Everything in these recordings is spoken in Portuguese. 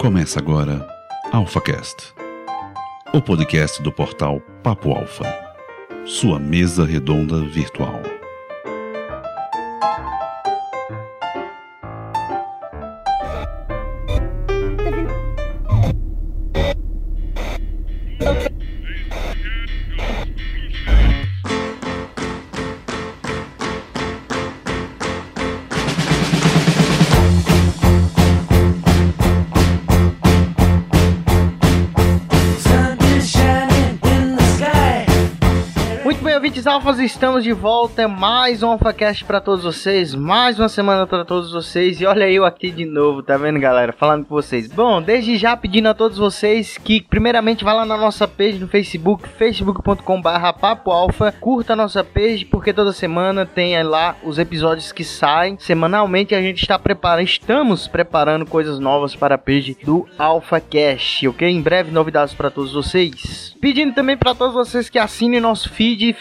Começa agora AlphaCast, o podcast do portal Papo Alfa, sua mesa redonda virtual. Estamos de volta. Mais um AlphaCast pra todos vocês. Mais uma semana pra todos vocês. E olha eu aqui de novo, tá vendo, galera? Falando com vocês. Bom, desde já pedindo a todos vocês que, primeiramente, vá lá na nossa page no Facebook, facebook.com.br Papo Alfa. Curta a nossa page, porque toda semana tem lá os episódios que saem. Semanalmente a gente está preparando, estamos preparando coisas novas para a page do AlphaCast, ok? Em breve, novidades para todos vocês. Pedindo também para todos vocês que assinem nosso feed,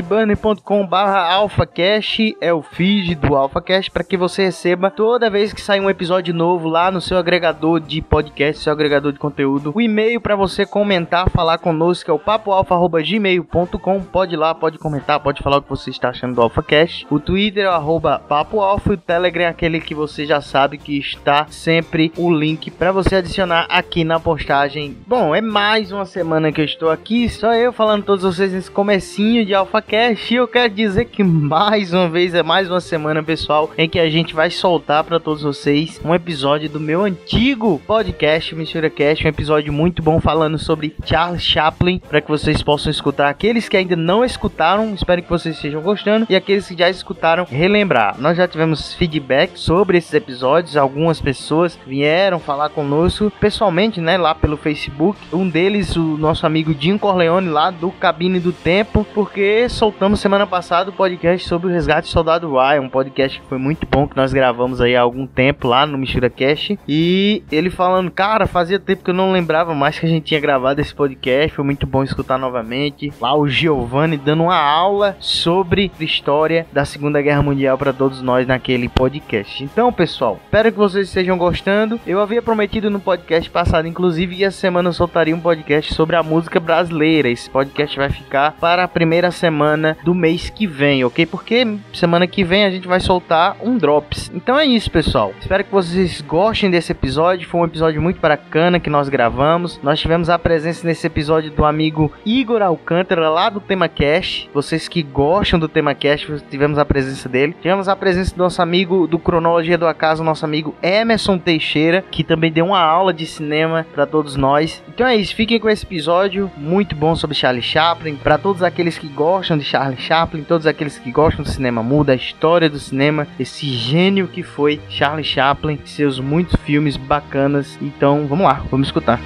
feeds.feedburner.com.br AlphaCast é o feed do AlphaCast para que você receba toda vez que sair um episódio novo lá no seu agregador de podcast, seu agregador de conteúdo. O e-mail para você comentar, falar conosco é o papoalfa.gmail.com. Pode ir lá, pode comentar, pode falar o que você está achando do AlphaCast. O Twitter é o arroba papoalfa e o Telegram é aquele que você já sabe que está sempre o link para você adicionar aqui na postagem. Bom, é mais uma semana que eu estou aqui, só eu falando todos vocês nesse comecinho de AlphaCast e eu quero dizer que mais uma vez é mais uma semana, pessoal, em que a gente vai soltar para todos vocês um episódio do meu antigo podcast Mistura Cast, um episódio muito bom falando sobre Charles Chaplin, para que vocês possam escutar. Aqueles que ainda não escutaram, espero que vocês estejam gostando e aqueles que já escutaram, relembrar. Nós já tivemos feedback sobre esses episódios, algumas pessoas vieram falar conosco pessoalmente, né, lá pelo Facebook. Um deles, o nosso amigo Dinho Corleone lá do Cabine do Tempo, porque soltamos semana passada o podcast sobre o resgate do soldado Ryan, um podcast que foi muito bom que nós gravamos aí há algum tempo lá no Mistura Cast. E ele falando, cara, fazia tempo que eu não lembrava mais que a gente tinha gravado esse podcast, foi muito bom escutar novamente. Lá o Giovanni dando uma aula sobre a história da Segunda Guerra Mundial para todos nós naquele podcast. Então, pessoal, espero que vocês estejam gostando. Eu havia prometido no podcast passado, inclusive, que essa semana eu soltaria um podcast sobre a música brasileira. Esse podcast vai ficar para a primeira semana do mês que vem, ok? Porque semana que vem a gente vai soltar um Drops. Então é isso, pessoal. Espero que vocês gostem desse episódio. Foi um episódio muito bacana que nós gravamos. Nós tivemos a presença nesse episódio do amigo Igor Alcântara, lá do Tema Cash. Vocês que gostam do Tema Cash, tivemos a presença dele. Tivemos a presença do nosso amigo do Cronologia do Acaso, nosso amigo Emerson Teixeira, que também deu uma aula de cinema para todos nós. Então é isso, fiquem com esse episódio muito bom sobre Charlie Chaplin. Para todos aqueles que gostam de Charlie Chaplin, todos aqueles que gostam do cinema muda, a história do cinema, esse gênio que foi Charlie Chaplin, seus muitos filmes bacanas. Então vamos lá, vamos escutar.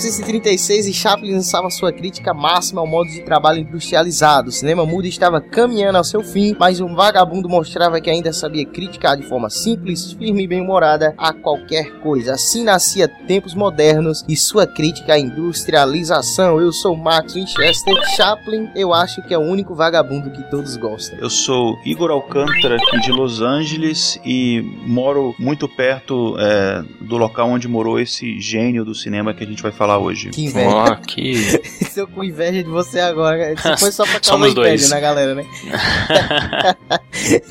1936 e Chaplin lançava sua crítica máxima ao modo de trabalho industrializado. O cinema mudo estava caminhando ao seu fim, mas um vagabundo mostrava que ainda sabia criticar de forma simples, firme e bem-humorada a qualquer coisa. Assim nascia Tempos Modernos e sua crítica à industrialização. Eu sou Max Winchester. Chaplin, eu acho que é o único vagabundo que todos gostam. Eu sou Igor Alcântara, aqui de Los Angeles, e moro muito perto é, do local onde morou esse gênio do cinema que a gente vai falar hoje. Que inveja. Ó, que. Estou com inveja de você agora. Isso foi só pra causar inveja dois. na galera, né?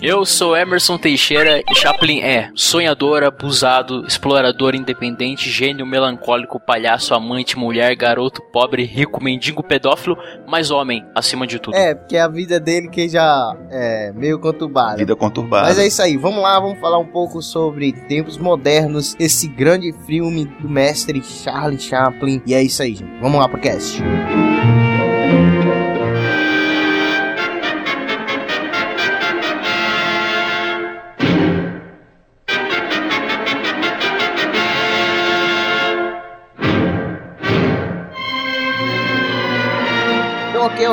Eu sou Emerson Teixeira e Chaplin é sonhador, abusado, explorador independente, gênio melancólico, palhaço, amante, mulher, garoto, pobre, rico, mendigo, pedófilo, mas homem, acima de tudo. É, porque a vida dele que já é meio conturbada. Vida conturbada. Mas é isso aí, vamos lá, vamos falar um pouco sobre tempos modernos, esse grande filme do mestre Charlie Chaplin. E é isso aí, gente. Vamos lá pro cast.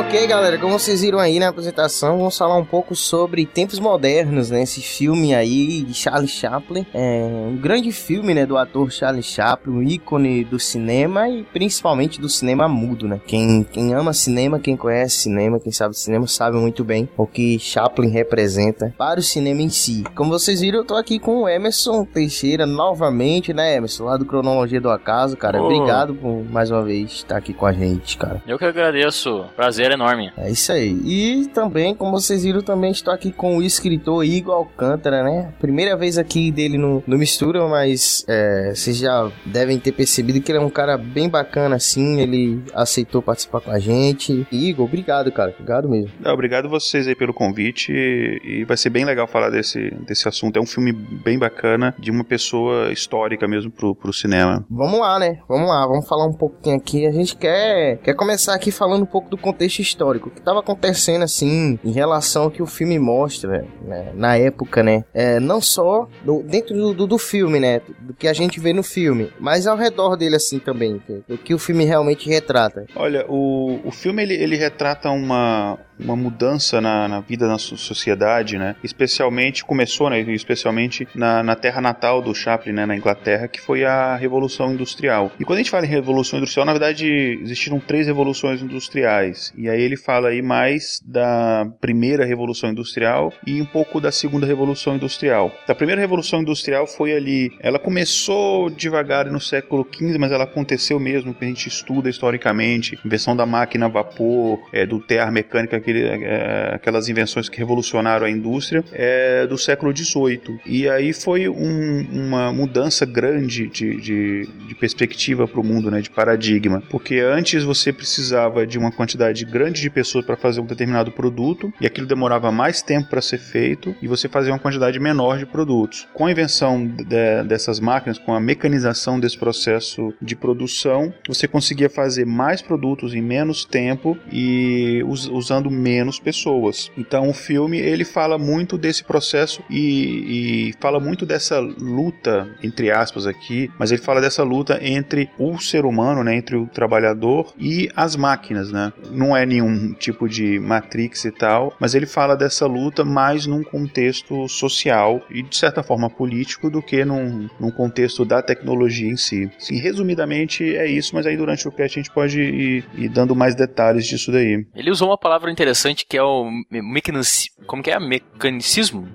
Ok, galera. Como vocês viram aí na apresentação, vamos falar um pouco sobre tempos modernos, né? Esse filme aí de Charlie Chaplin. É um grande filme, né? Do ator Charlie Chaplin, um ícone do cinema e principalmente do cinema mudo, né? Quem, quem ama cinema, quem conhece cinema, quem sabe cinema, sabe muito bem o que Chaplin representa para o cinema em si. Como vocês viram, eu tô aqui com o Emerson Teixeira novamente, né, Emerson? Lá do Cronologia do Acaso, cara. Oh. Obrigado por mais uma vez estar aqui com a gente, cara. Eu que agradeço. Prazer enorme. É isso aí. E também, como vocês viram, também estou aqui com o escritor Igor Alcântara, né? Primeira vez aqui dele no, no Mistura, mas é, vocês já devem ter percebido que ele é um cara bem bacana, assim. Ele aceitou participar com a gente. E, Igor, obrigado, cara. Obrigado mesmo. É, obrigado vocês aí pelo convite. E vai ser bem legal falar desse, desse assunto. É um filme bem bacana de uma pessoa histórica mesmo pro, pro cinema. Vamos lá, né? Vamos lá, vamos falar um pouquinho aqui. A gente quer, quer começar aqui falando um pouco do contexto histórico. O que estava acontecendo, assim, em relação ao que o filme mostra, né? na época, né? É, não só dentro do, do, do, filme, né? Do que a gente vê no filme, mas ao redor dele, assim, também. Do que o filme realmente retrata. Olha, o, o filme, ele, ele retrata uma, uma mudança na, na vida da sociedade, né? Especialmente, começou, né? Especialmente na, na terra natal do Chaplin, né? Na Inglaterra, que foi a Revolução Industrial. E quando a gente fala em Revolução Industrial, na verdade, existiram três revoluções industriais. E aí ele fala aí mais da primeira Revolução Industrial e um pouco da segunda Revolução Industrial. A primeira Revolução Industrial foi ali, ela começou devagar no século XV, mas ela aconteceu mesmo, que a gente estuda historicamente, invenção da máquina a vapor, é, do tear mecânica aquele, é, aquelas invenções que revolucionaram a indústria é, do século XVIII. E aí foi um, uma mudança grande de, de, de perspectiva para o mundo, né, de paradigma. Porque antes você precisava de uma quantidade grande de pessoas para fazer um determinado produto e aquilo demorava mais tempo para ser feito e você fazia uma quantidade menor de produtos. Com a invenção de, dessas máquinas, com a mecanização desse processo de produção, você conseguia fazer mais produtos em menos tempo e us, usando menos pessoas. Então o filme ele fala muito desse processo e, e fala muito dessa luta entre aspas aqui, mas ele fala dessa luta entre o ser humano, né, entre o trabalhador e as máquinas, né? Não é nenhum tipo de Matrix e tal, mas ele fala dessa luta mais num contexto social e de certa forma político do que num, num contexto da tecnologia em si. Sim, resumidamente é isso, mas aí durante o cast a gente pode ir, ir dando mais detalhes disso daí. Ele usou uma palavra interessante interessante que é o mecanicismo. Como que é? Mecanicismo?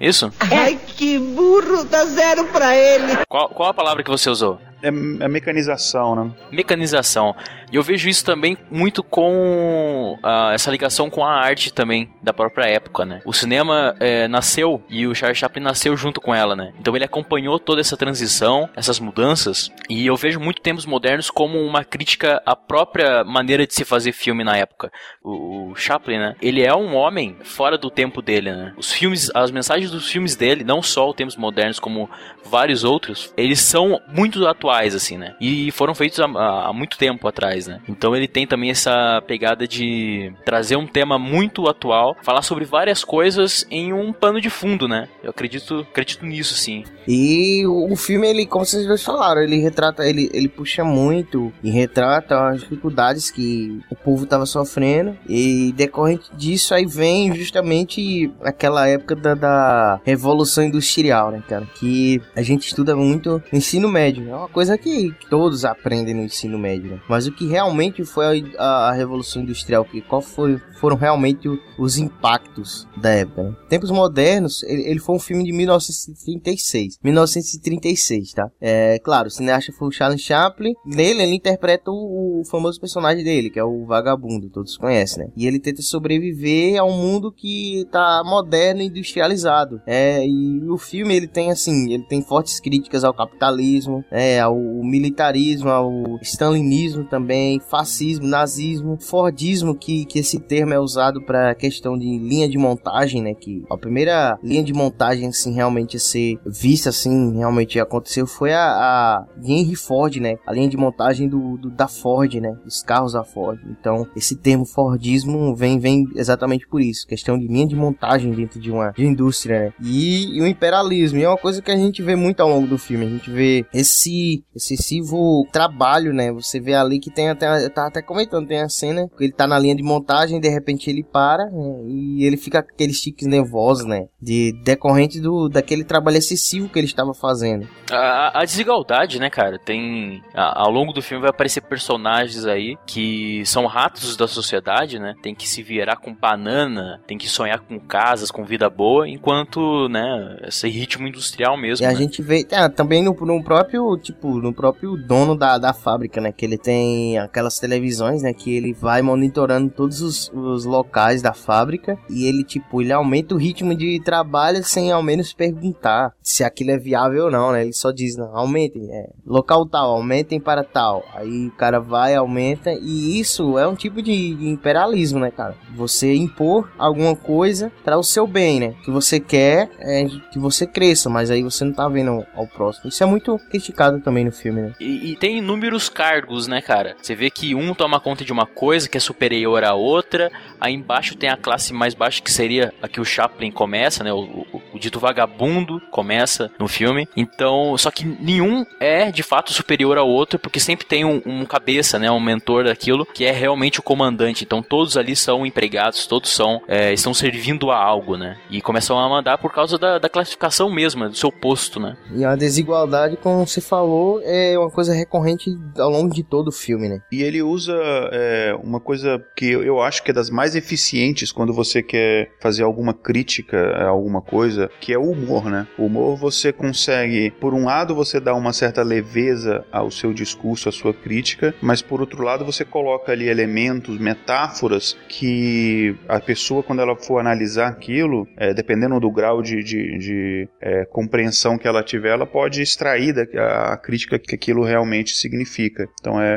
Isso? Ai, que burro! Dá zero pra ele! Qual, qual a palavra que você usou? É, é mecanização, né? Mecanização. E eu vejo isso também muito com uh, essa ligação com a arte também da própria época, né? O cinema é, nasceu e o Charles Chaplin nasceu junto com ela, né? Então ele acompanhou toda essa transição, essas mudanças, e eu vejo muito tempos modernos como uma crítica à própria maneira de se fazer filme na época. O, o Chaplin, né? Ele é um homem fora do tempo dele, né? Os filmes, as mensagens dos filmes dele, não só os tempos modernos como vários outros, eles são muito atuais, assim, né? E foram feitos há, há muito tempo atrás né? Então ele tem também essa pegada de trazer um tema muito atual, falar sobre várias coisas em um pano de fundo, né? Eu acredito, acredito nisso, sim. E o filme, ele, como vocês dois falaram, ele retrata, ele, ele puxa muito e retrata as dificuldades que o povo estava sofrendo e decorrente disso aí vem justamente aquela época da, da Revolução Industrial, né, cara? Que a gente estuda muito no ensino médio. É uma coisa que todos aprendem no ensino médio, né? Mas o que realmente foi a, a, Revolução Industrial, que qual foi, foram realmente os impactos da época. Né? Tempos Modernos, ele, foi um filme de 1936. 1936, tá? É, claro, o cineasta foi o Charles Chaplin. Nele, ele interpreta o, o, famoso personagem dele, que é o vagabundo, todos conhecem, né? E ele tenta sobreviver a um mundo que tá moderno e industrializado. É, e o filme, ele tem, assim, ele tem fortes críticas ao capitalismo, é, ao militarismo, ao stalinismo também, também fascismo, nazismo, Fordismo, que, que esse termo é usado para questão de linha de montagem, né? Que a primeira linha de montagem, assim, realmente ser vista, assim, realmente aconteceu foi a, a Henry Ford, né? A linha de montagem do, do, da Ford, né? Dos carros da Ford. Então, esse termo Fordismo vem, vem exatamente por isso, questão de linha de montagem dentro de uma de indústria, né? E, e o imperialismo, e é uma coisa que a gente vê muito ao longo do filme. A gente vê esse excessivo trabalho, né? Você vê ali que tem até, eu tava até comentando, tem a cena que ele tá na linha de montagem, de repente ele para né? e ele fica com aqueles tiques nervosos, né? De decorrente do daquele trabalho excessivo que ele estava fazendo. A, a desigualdade, né, cara? Tem a, ao longo do filme vai aparecer personagens aí que são ratos da sociedade, né? Tem que se virar com banana, tem que sonhar com casas, com vida boa, enquanto, né, esse ritmo industrial mesmo. E a né? gente vê é, também no, no próprio, tipo, no próprio dono da, da fábrica, né? Que ele tem aquelas televisões, né? Que ele vai monitorando todos os, os locais da fábrica e ele, tipo, ele aumenta o ritmo de trabalho sem ao menos perguntar se aquilo é viável ou não, né? Ele só diz, não, aumentem, é, local tal, aumentem para tal. Aí o cara vai, aumenta e isso é um tipo de, de imperialismo, né, cara? Você impor alguma coisa para o seu bem, né? Que você quer é que você cresça, mas aí você não tá vendo ao próximo. Isso é muito criticado também no filme, né? E, e tem inúmeros cargos, né, cara? Você vê que um toma conta de uma coisa que é superior à outra, aí embaixo tem a classe mais baixa, que seria a que o Chaplin começa, né? O, o, o dito vagabundo começa no filme. Então, só que nenhum é de fato superior ao outro, porque sempre tem um, um cabeça, né? Um mentor daquilo, que é realmente o comandante. Então, todos ali são empregados, todos são é, estão servindo a algo, né? E começam a mandar por causa da, da classificação mesmo, do seu posto, né? E a desigualdade, como você falou, é uma coisa recorrente ao longo de todo o filme, né? E ele usa é, uma coisa que eu acho que é das mais eficientes quando você quer fazer alguma crítica a alguma coisa, que é o humor, né? O humor você consegue, por um lado, você dá uma certa leveza ao seu discurso, à sua crítica, mas por outro lado, você coloca ali elementos, metáforas que a pessoa, quando ela for analisar aquilo, é, dependendo do grau de, de, de é, compreensão que ela tiver, ela pode extrair da, a, crítica que aquilo realmente significa. Então é,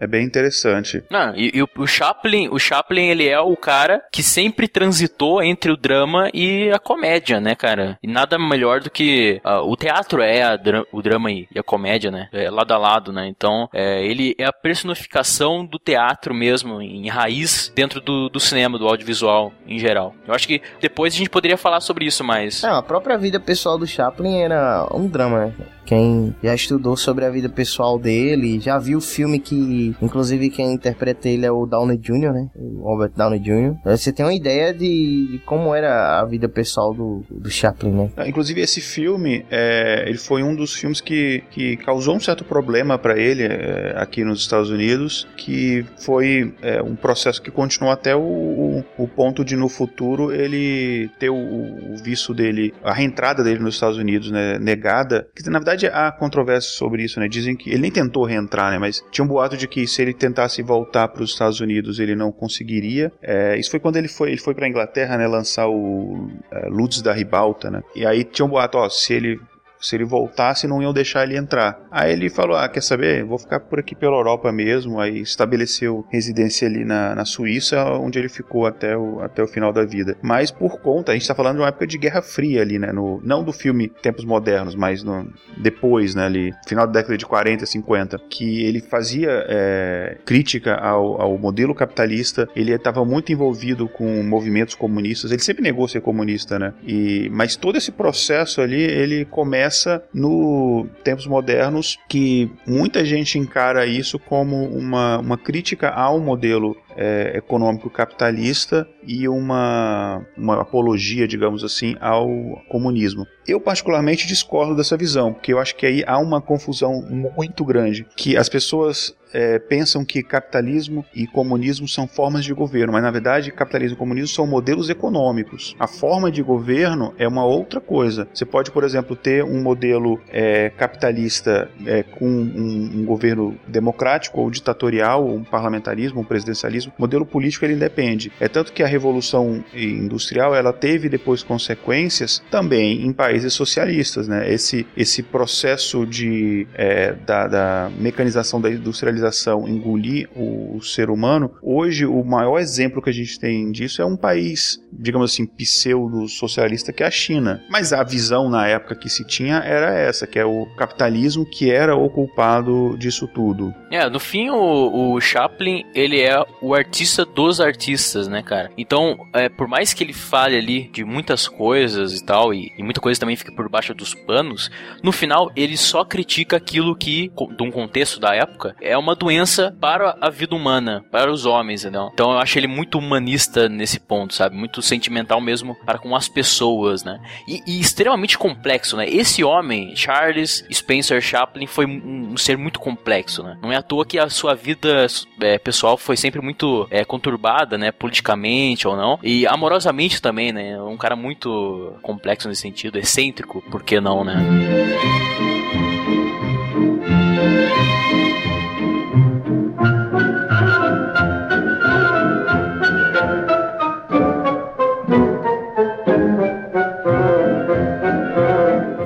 é, é bem interessante. Não, e, e o, o Chaplin, o Chaplin, ele é o cara que sempre transitou entre o drama e a comédia, né, cara? E nada melhor do que uh, o teatro é a, o drama e a comédia, né? É lado a lado, né? Então, é, ele é a personificação do teatro mesmo, em raiz, dentro do, do cinema, do audiovisual em geral. Eu acho que depois a gente poderia falar sobre isso, mas. Não, a própria vida pessoal do Chaplin era um drama, né? Quem já estudou sobre a vida pessoal dele, já viu o filme que, inclusive, quem interpreta ele é o Downey Jr., né? O Robert Downey Jr. Você tem uma ideia de, de como era a vida pessoal do, do Chaplin, né? Ah, inclusive, esse filme, é, ele foi um dos filmes que, que causou um certo problema para ele é, aqui nos Estados Unidos, que foi é, um processo que continuou até o, o, o, ponto de, no futuro, ele ter o, o visto dele, a reentrada dele nos Estados Unidos, né, negada, que na verdade há controvérsia sobre isso, né? Dizem que ele nem tentou reentrar, né? Mas tinha um boato de que se ele tentasse voltar para os Estados Unidos, ele não conseguiria. É, isso foi quando ele foi, ele foi para Inglaterra, né? Lançar o é, Lutz da Ribalta, né? E aí tinha um boato, ó, se ele se ele voltasse, não iam deixar ele entrar. Aí ele falou: Ah, quer saber? Vou ficar por aqui pela Europa mesmo. Aí estabeleceu residência ali na, na Suíça, onde ele ficou até o, até o final da vida. Mas por conta, a gente está falando de uma época de Guerra Fria ali, né? No, não do filme Tempos Modernos, mas no, depois, né? Ali, final da década de 40, 50, que ele fazia é, crítica ao, ao modelo capitalista. Ele estava muito envolvido com movimentos comunistas. Ele sempre negou ser comunista, né? E, mas todo esse processo ali, ele começa começa no tempos modernos que muita gente encara isso como uma, uma crítica ao modelo é, econômico capitalista e uma, uma apologia, digamos assim, ao comunismo. Eu particularmente discordo dessa visão, porque eu acho que aí há uma confusão muito grande, que as pessoas é, pensam que capitalismo e comunismo são formas de governo, mas na verdade capitalismo e comunismo são modelos econômicos. A forma de governo é uma outra coisa. Você pode, por exemplo, ter um modelo é, capitalista é, com um, um, governo democrático ou ditatorial, ou um parlamentarismo, um presidencialismo. O modelo político ele independe. É tanto que a revolução industrial ela teve depois consequências também em países socialistas, né? Esse esse processo de é, da, da mecanização da industrialização engolir o, o, ser humano, hoje o maior exemplo que a gente tem disso é um país, digamos assim, pseudo-socialista que é a China. Mas a visão na época que se tinha era essa, que é o capitalismo que era o culpado disso tudo. É, no fim o, o Chaplin, ele é o artista dos artistas, né, cara? Então, é, por mais que ele fale ali de muitas coisas e tal, e, e muita coisa também fica por baixo dos panos, no final ele só critica aquilo que, de um contexto da época, é uma doença para a vida humana, para os homens, entendeu? Então eu acho ele muito humanista nesse ponto, sabe? Muito sentimental mesmo para com as pessoas, né? E, e extremamente complexo, né? Esse homem, Charles Spencer Chaplin, foi um, um, ser muito complexo, né? Não é à toa que a sua vida é, pessoal foi sempre muito é, conturbada, né? Politicamente ou não. E amorosamente também, né? Um cara muito complexo nesse sentido, excêntrico, por que não, né?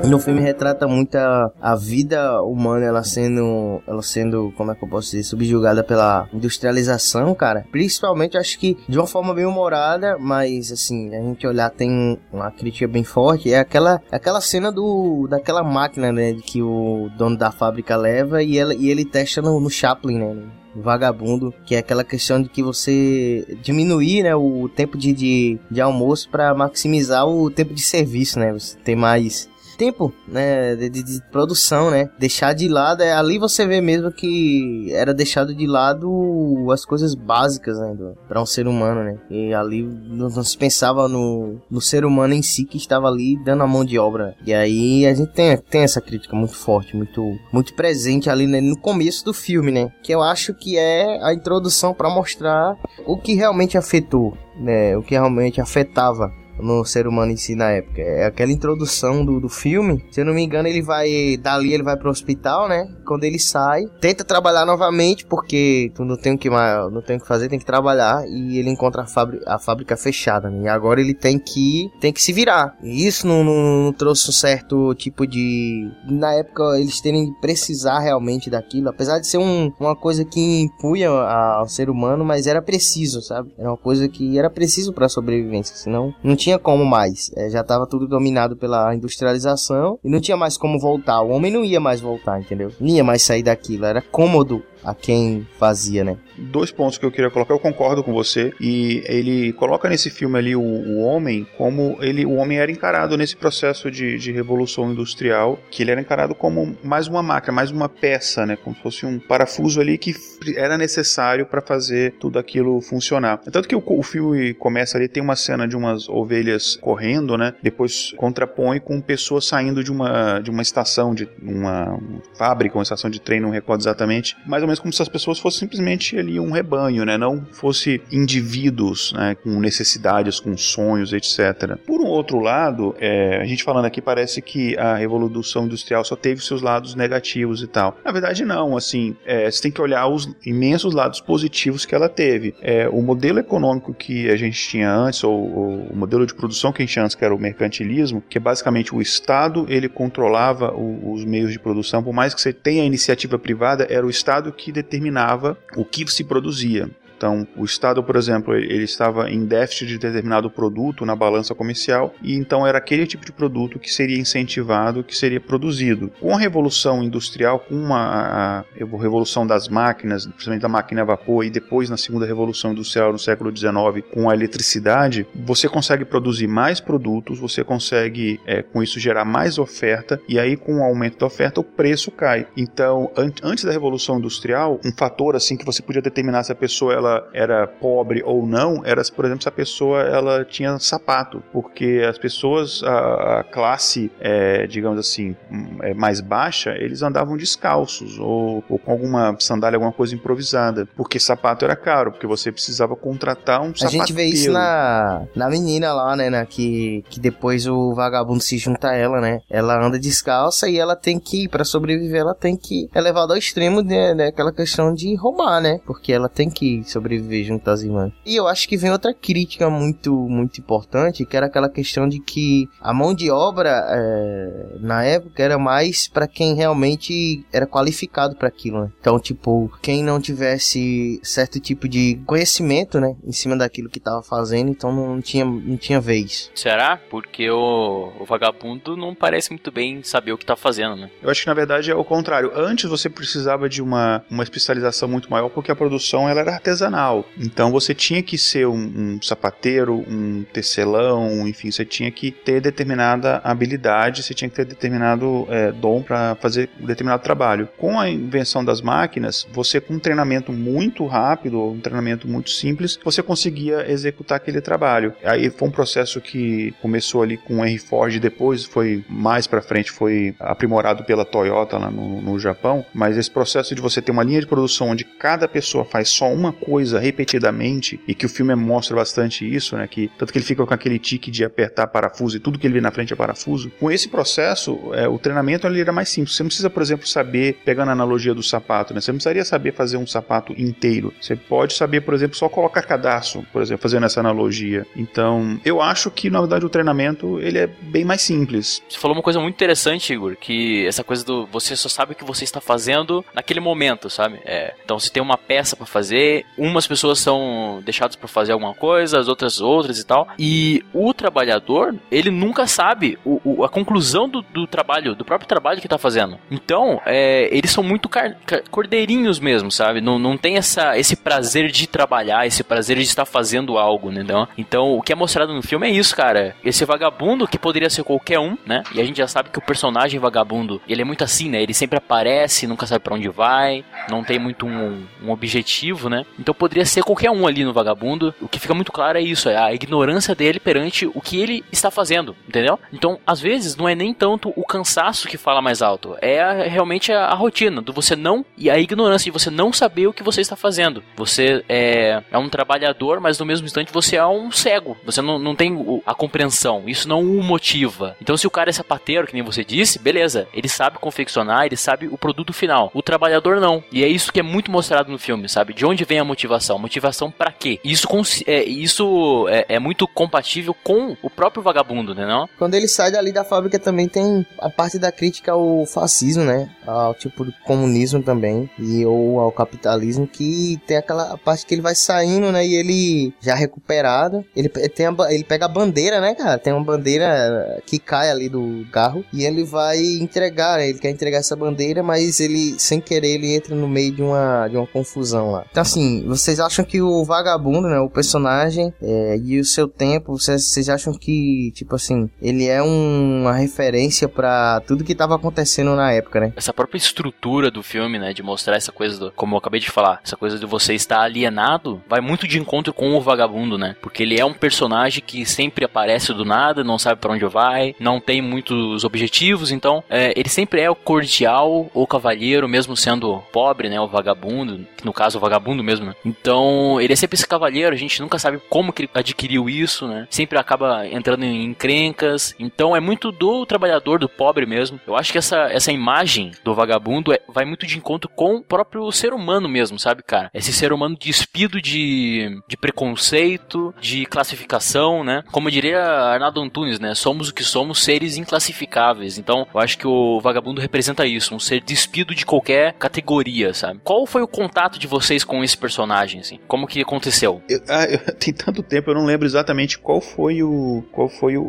No filme retrata muito a, a, vida humana, ela sendo, ela sendo, como é que eu posso dizer, subjugada pela industrialização, cara. Principalmente, acho que de uma forma bem humorada, mas assim, a gente olhar tem uma crítica bem forte. É aquela, aquela cena do, daquela máquina, né, que o dono da fábrica leva e, ela, e ele testa no, no Chaplin, né, vagabundo, que é aquela questão de que você diminuir né, o tempo de, de, de almoço para maximizar o tempo de serviço, né? Você tem mais tempo, né, de, de, produção, né? Deixar de lado, é, ali você vê mesmo que era deixado de lado as coisas básicas, né, para um ser humano, né? E ali não, não se pensava no, no ser humano em si que estava ali dando a mão de obra. E aí a gente tem, tem essa crítica muito forte, muito, muito presente ali né, no começo do filme, né? Que eu acho que é a introdução para mostrar o que realmente afetou, né? O que realmente afetava no ser humano em si na época. É aquela introdução do, do filme. Se eu não me engano, ele vai. Dali ele vai pro hospital, né? Quando ele sai, tenta trabalhar novamente, porque tu não tem o que não tem o que fazer, tem que trabalhar. E ele encontra a fábrica, a fábrica fechada, né? E agora ele tem que tem que se virar. E isso não, não, não trouxe um certo tipo de. Na época, eles terem de precisar realmente daquilo. Apesar de ser um, uma coisa que impunha ao ser humano, mas era preciso, sabe? Era uma coisa que era preciso para sobrevivência. Senão não tinha tinha como mais. É, já estava tudo dominado pela industrialização e não tinha mais como voltar. O homem não ia mais voltar, entendeu? Não ia mais sair daquilo. Era cômodo a quem fazia, né? Dois pontos que eu queria colocar, eu concordo com você, e ele coloca nesse filme ali o, o homem como ele, o homem era encarado nesse processo de, de, revolução industrial, que ele era encarado como mais uma máquina, mais uma peça, né? Como se fosse um parafuso ali que era necessário para fazer tudo aquilo funcionar. Tanto que o, o filme começa ali, tem uma cena de umas ovelhas correndo, né? Depois contrapõe com pessoas saindo de uma, de uma estação, de uma fábrica, uma estação de trem, não recordo exatamente, mais ou menos como se as pessoas fossem simplesmente ali um rebanho, né? Não fosse indivíduos, né? Com necessidades, com sonhos, etc. Por um outro lado, é, a gente falando aqui parece que a revolução industrial só teve seus lados negativos e tal. Na verdade, não. Assim, é, você tem que olhar os imensos lados positivos que ela teve. É, o modelo econômico que a gente tinha antes, ou, ou, o modelo de produção que a gente tinha antes, que era o mercantilismo, que é basicamente o Estado ele controlava o, os meios de produção, por mais que você tenha a iniciativa privada, era o Estado que determinava o que se produzia. Então, o Estado, por exemplo, ele estava em déficit de determinado produto na balança comercial e então era aquele tipo de produto que seria incentivado, que seria produzido. Com a revolução industrial, com uma, a, a revolução das máquinas, principalmente da máquina a vapor e depois na segunda revolução industrial no século XIX com a eletricidade, você consegue produzir mais produtos, você consegue é, com isso gerar mais oferta e aí com o aumento da oferta o preço cai. Então, an antes da revolução industrial, um fator assim que você podia determinar se a pessoa ela ela era pobre ou não era, por exemplo, se a pessoa ela tinha sapato, porque as pessoas, a, a classe, é, digamos assim, é, mais baixa, eles andavam descalços ou, ou, com alguma sandália, alguma coisa improvisada, porque sapato era caro, porque você precisava contratar um sapato. A gente vê isso na, na menina lá, né, na, que, que depois o vagabundo se junta a ela, né? Ela anda descalça e ela tem que, para sobreviver, ela tem que é levada ao extremo, né, né, aquela questão de roubar, né? Porque ela tem que sobreviver junto às irmãs. E eu acho que vem outra crítica muito, muito importante, que era aquela questão de que a mão de obra é, na época era mais para quem realmente era qualificado para aquilo, né? Então, tipo, quem não tivesse certo tipo de conhecimento, né, em cima daquilo que tava fazendo, então não tinha, não tinha vez. Será? Porque o, o vagabundo não parece muito bem saber o que tá fazendo, né? Eu acho que na verdade é o contrário. Antes você precisava de uma, uma especialização muito maior porque a produção ela era artesanal artesanal. Então você tinha que ser um, um sapateiro, um tecelão, enfim, você tinha que ter determinada habilidade, você tinha que ter determinado é, dom para fazer determinado trabalho. Com a invenção das máquinas, você com um treinamento muito rápido, um treinamento muito simples, você conseguia executar aquele trabalho. Aí foi um processo que começou ali com o Henry Ford, depois foi mais para frente foi aprimorado pela Toyota lá no, no Japão, mas esse processo de você ter uma linha de produção onde cada pessoa faz só uma coisa repetidamente e que o filme mostra bastante isso, né, que tanto que ele fica com aquele tique de apertar parafuso e tudo que ele vê na frente é parafuso. Com esse processo, é, o treinamento ali era mais simples. Você não precisa, por exemplo, saber, pegando a analogia do sapato, né, você não precisaria saber fazer um sapato inteiro. Você pode saber, por exemplo, só colocar cadastro, por exemplo, fazendo essa analogia. Então, eu acho que na verdade o treinamento ele é bem mais simples. Você falou uma coisa muito interessante, Igor, que essa coisa do você só sabe o que você está fazendo naquele momento, sabe? É, então, se tem uma peça para fazer, umas pessoas são deixadas para fazer alguma coisa, as outras outras e tal. E o trabalhador, ele nunca sabe o, o, a conclusão do, do, trabalho, do próprio trabalho que tá fazendo. Então, é, eles são muito car, car, cordeirinhos mesmo, sabe? Não, não tem essa, esse prazer de trabalhar, esse prazer de estar fazendo algo, né? Então, então, o que é mostrado no filme é isso, cara. Esse vagabundo que poderia ser qualquer um, né? E a gente já sabe que o personagem vagabundo, ele é muito assim, né? Ele sempre aparece, nunca sabe para onde vai, não tem muito um, um objetivo, né? Então poderia ser qualquer um ali no vagabundo. O que fica muito claro é isso, é a ignorância dele perante o que ele está fazendo, entendeu? Então, às vezes, não é nem tanto o cansaço que fala mais alto, é a, realmente a, a, rotina do você não e a ignorância de você não saber o que você está fazendo. Você é, é um trabalhador, mas no mesmo instante você é um cego. Você não, não tem a compreensão. Isso não o motiva. Então, se o cara é sapateiro, que nem você disse, beleza, ele sabe confeccionar, ele sabe o produto final. O trabalhador não. E é isso que é muito mostrado no filme, sabe? De onde vem a motivação? Motivação para quê? Isso, é, isso é, é, muito compatível com o próprio vagabundo, né? Não? Quando ele sai dali da fábrica também tem a parte da crítica ao fascismo, né? Ao tipo de comunismo também e ou ao capitalismo que tem aquela parte que ele vai saindo, né? E ele já recuperado, ele tem a, ele pega a bandeira, né, cara? Tem uma bandeira que cai ali do carro e ele vai entregar, né? Ele quer entregar essa bandeira, mas ele sem querer ele entra no meio de uma de uma confusão lá. Então assim, vocês acham que o vagabundo, né, o personagem é, e o seu tempo, vocês, vocês acham que tipo assim, ele é um, uma referência para tudo que tava acontecendo na época, né? Essa própria estrutura do filme, né, de mostrar essa coisa do, como eu acabei de falar, essa coisa de você estar alienado, vai muito de encontro com o vagabundo, né? Porque ele é um personagem que sempre aparece do nada, não sabe para onde vai, não tem muitos objetivos, então é, ele sempre é o cordial ou cavalheiro, mesmo sendo pobre, né, o vagabundo, no caso o vagabundo mesmo, né? Então, ele é sempre esse cavalheiro, a gente nunca sabe como que ele adquiriu isso, né? Sempre acaba entrando em encrencas. Então, é muito do trabalhador, do pobre mesmo. Eu acho que essa, essa imagem do vagabundo é, vai muito de encontro com o próprio ser humano mesmo, sabe, cara? Esse ser humano despido de, de preconceito, de classificação, né? Como diria Arnaldo Antunes, né? Somos o que somos, seres inclassificáveis. Então, eu acho que o vagabundo representa isso, um ser despido de qualquer categoria, sabe? Qual foi o contato de vocês com esse personagem, assim? Como que aconteceu? Eu, ah, eu, tem tanto tempo, eu não lembro exatamente qual foi o qual foi o,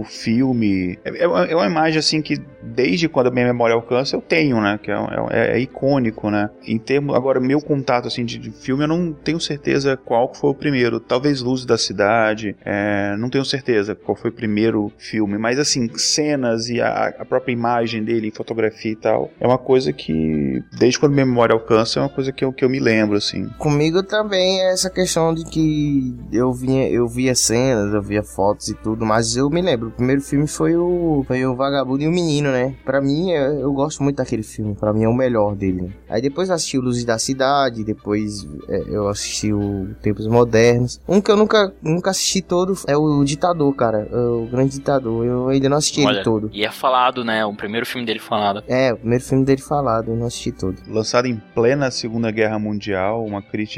o filme. É, é, é, uma imagem assim que desde quando a minha memória alcança eu tenho, né? Que é, é, é icônico, né? Em termos agora meu contato assim de, de, filme eu não tenho certeza qual foi o primeiro. Talvez Luz da Cidade. É, não tenho certeza qual foi o primeiro filme, mas assim cenas e a, a própria imagem dele, fotografia e tal, é uma coisa que desde quando minha memória alcança é uma coisa que eu, que eu me lembro assim. Comigo também é essa questão de que eu vinha, eu via cenas, eu via fotos e tudo, mas eu me lembro, o primeiro filme foi o, foi o Vagabundo e o Menino, né? Pra mim, eu, eu gosto muito daquele filme, pra mim é o melhor dele. Aí depois eu assisti o Luzes da Cidade, depois é, eu assisti o Tempos Modernos. Um que eu nunca, nunca assisti todo é o Ditador, cara, é o Grande Ditador, eu ainda não assisti Olha, ele todo. E é falado, né? O primeiro filme dele falado. É, o primeiro filme dele falado, eu não assisti todo. Lançado em plena Segunda Guerra Mundial, uma crítica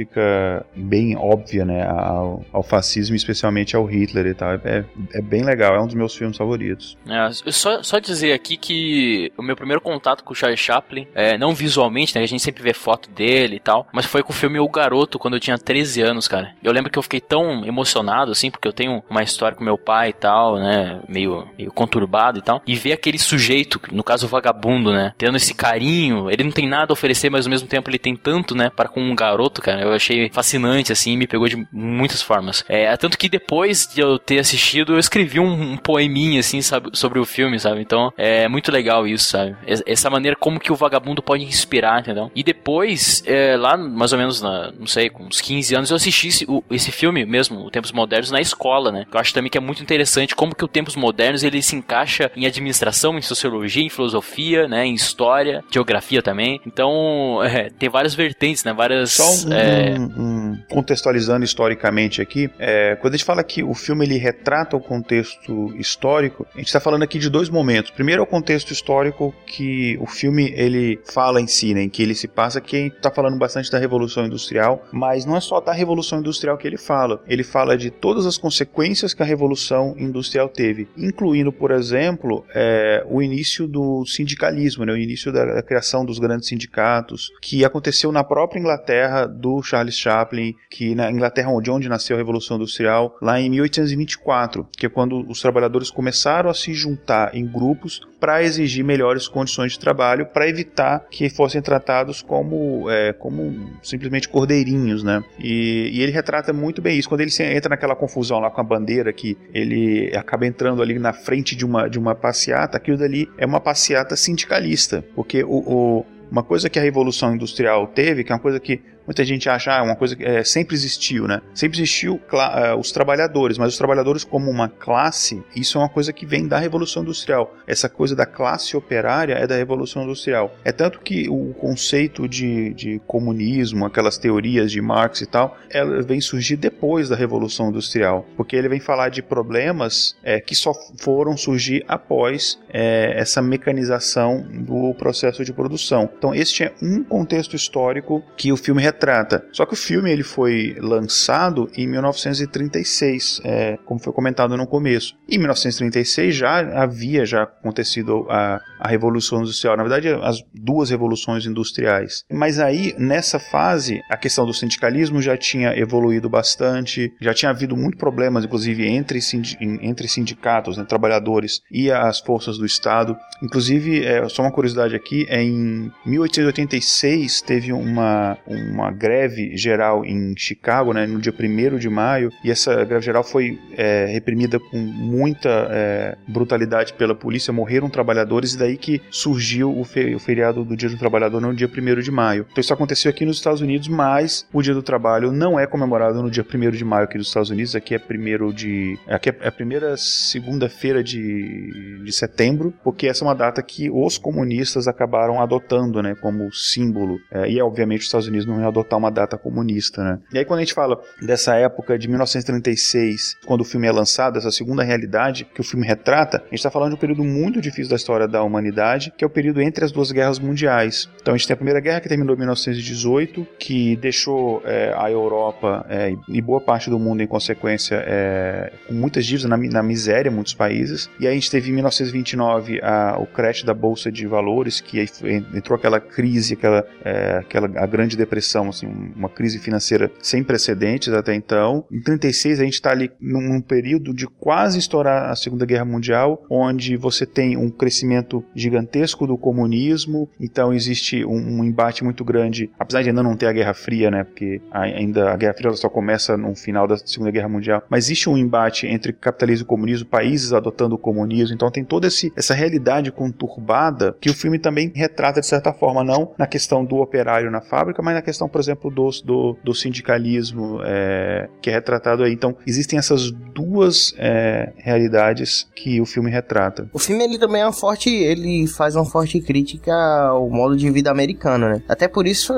bem óbvia, né, ao, ao fascismo, especialmente ao Hitler e tal. É, é bem legal, é um dos meus filmes favoritos. É, só, só dizer aqui que o meu primeiro contato com o Charlie Chaplin, é, não visualmente, né, a gente sempre vê foto dele e tal, mas foi com o filme O Garoto, quando eu tinha 13 anos, cara. Eu lembro que eu fiquei tão emocionado, assim, porque eu tenho uma história com meu pai e tal, né, meio, meio conturbado e tal, e ver aquele sujeito, no caso o vagabundo, né, tendo esse carinho, ele não tem nada a oferecer, mas ao mesmo tempo ele tem tanto, né, para com um garoto, cara, Eu achei fascinante, assim, me pegou de muitas formas. É, tanto que depois de eu ter assistido, eu escrevi um, um poeminha, assim, sabe, sobre o filme, sabe? Então, é muito legal isso, sabe? Essa maneira como que o vagabundo pode inspirar, entendeu? E depois, é, lá mais ou menos, na, não sei, com uns 15 anos, eu assisti esse, o, esse filme mesmo, o Tempos Modernos, na escola, né? Eu acho também que é muito interessante como que o Tempos Modernos, ele se encaixa em administração, em sociologia, em filosofia, né? Em história, geografia também. Então, é, tem várias vertentes, né? Várias... Só um, é... um, um, contextualizando historicamente aqui, é, quando a gente fala que o filme ele retrata o contexto histórico, a gente está falando aqui de dois momentos. Primeiro é o contexto histórico que o filme ele fala em si, né, em que ele se passa, que está falando bastante da Revolução Industrial, mas não é só da Revolução Industrial que ele fala. Ele fala de todas as consequências que a Revolução Industrial teve, incluindo, por exemplo, é, o início do sindicalismo, né, o início da, da criação dos grandes sindicatos, que aconteceu na própria Inglaterra do Charles Chaplin, que na Inglaterra de onde nasceu a Revolução Industrial, lá em 1824, que é quando os trabalhadores começaram a se juntar em grupos para exigir melhores condições de trabalho, para evitar que fossem tratados como, é, como simplesmente cordeirinhos, né? E, e, ele retrata muito bem isso. Quando ele entra naquela confusão lá com a bandeira, que ele acaba entrando ali na frente de uma, de uma passeata, aquilo dali é uma passeata sindicalista, porque o, o uma coisa que a Revolução Industrial teve, que é uma coisa que muita gente acha, ah, uma coisa que é, sempre existiu, né? Sempre existiu uh, os trabalhadores, mas os trabalhadores como uma classe, isso é uma coisa que vem da Revolução Industrial. Essa coisa da classe operária é da Revolução Industrial. É tanto que o conceito de, de comunismo, aquelas teorias de Marx e tal, ela vem surgir depois da Revolução Industrial, porque ele vem falar de problemas é, que só foram surgir após é, essa mecanização do processo de produção. Então, este é um contexto histórico que o filme retrata. Só que o filme ele foi lançado em 1936, é, como foi comentado no começo. Em 1936 já havia já acontecido a, a Revolução Industrial, na verdade as duas revoluções industriais. Mas aí, nessa fase, a questão do sindicalismo já tinha evoluído bastante, já tinha havido muitos problemas, inclusive entre, entre sindicatos, né, trabalhadores e as forças do Estado. Inclusive, é, só uma curiosidade aqui, é em 1886 teve uma, uma greve geral em Chicago, né, no dia 1 de maio, e essa greve geral foi é, reprimida com muita é, brutalidade pela polícia, morreram trabalhadores, e daí que surgiu o, fe o feriado do Dia do Trabalhador no dia 1 de maio. Então isso aconteceu aqui nos Estados Unidos, mas o Dia do Trabalho não é comemorado no dia 1 de maio aqui nos Estados Unidos, aqui é primeiro de... aqui é a primeira segunda-feira de, de setembro, porque essa é uma data que os comunistas acabaram adotando, né, como símbolo, é, e obviamente os Estados Unidos não é adotar uma data comunista, né? E aí quando a gente fala dessa época de 1936, quando o filme é lançado, essa segunda realidade que o filme retrata, a gente está falando de um período muito difícil da história da humanidade, que é o período entre as duas guerras mundiais. Então a gente tem a Primeira Guerra que terminou em 1918, que deixou é, a Europa é, e boa parte do mundo, em consequência, é, com muitas dívidas na, na miséria, muitos países. E aí a gente teve em 1929 a, o crash da Bolsa de Valores, que entrou aquela crise, aquela, aquela a grande depressão assim, uma crise financeira sem precedentes até então. Em 36 a gente está ali num, período de quase estourar a Segunda Guerra Mundial, onde você tem um crescimento gigantesco do comunismo, então existe um, um embate muito grande, apesar de ainda não ter a Guerra Fria, né, porque ainda a Guerra Fria só começa no final da Segunda Guerra Mundial, mas existe um embate entre capitalismo e comunismo, países adotando o comunismo, então tem toda esse, essa realidade conturbada que o filme também retrata de certa forma, não na questão do operário na fábrica, mas na questão por exemplo, do, do, do sindicalismo é, que é retratado aí. Então, existem essas duas é, realidades que o filme retrata. O filme ele também é um forte, ele faz uma forte crítica ao modo de vida americano, né? Até por isso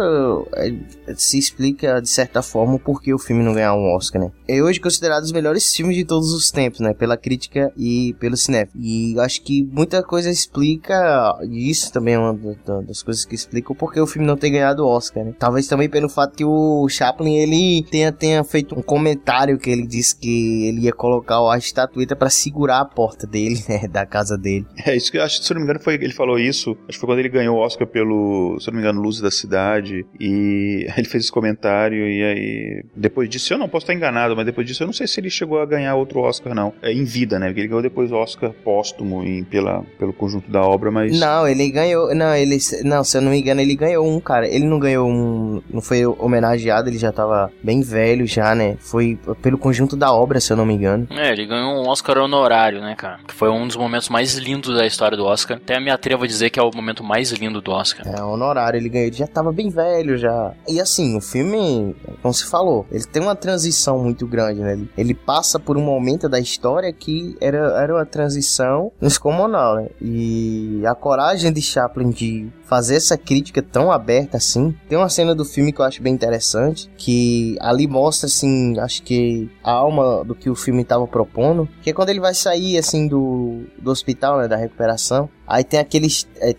é, se explica de certa forma por que o filme não ganhar um Oscar, né? É hoje considerado os melhores filmes de todos os tempos, né? Pela crítica e pelo cinema. E acho que muita coisa explica isso também é uma das coisas que explicam porque o filme não ter ganhado o Oscar, né? Talvez também também pelo fato que o Chaplin ele tenha, tenha feito um comentário que ele disse que ele ia colocar a estatueta para segurar a porta dele, né, da casa dele. É isso que eu acho, se não me engano, foi, ele falou isso, acho que foi quando ele ganhou o Oscar pelo, se eu não me engano, Luz da Cidade. E ele fez esse comentário. E aí, depois disso, eu não posso estar enganado, mas depois disso, eu não sei se ele chegou a ganhar outro Oscar, não. É, em vida, né? Porque ele ganhou depois o Oscar póstumo em, pela, pelo conjunto da obra, mas. Não, ele ganhou. Não, ele. Não, se eu não me engano, ele ganhou um, cara. Ele não ganhou um. Não foi homenageado, ele já tava bem velho já, né? Foi pelo conjunto da obra, se eu não me engano. É, ele ganhou um Oscar honorário, né, cara? Que foi um dos momentos mais lindos da história do Oscar. Até me atrevo a dizer que é o momento mais lindo do Oscar. É, honorário, ele ganhou. Ele já tava bem velho já. E assim, o filme, como se falou, ele tem uma transição muito grande, né? Ele, ele passa por um momento da história que era, era uma transição descomunal, né? E a coragem de Chaplin de fazer essa crítica tão aberta assim. Tem uma cena do filme que eu acho bem interessante, que ali mostra assim, acho que a alma do que o filme estava propondo, que é quando ele vai sair assim do, do hospital, né, da recuperação. Aí tem aquele,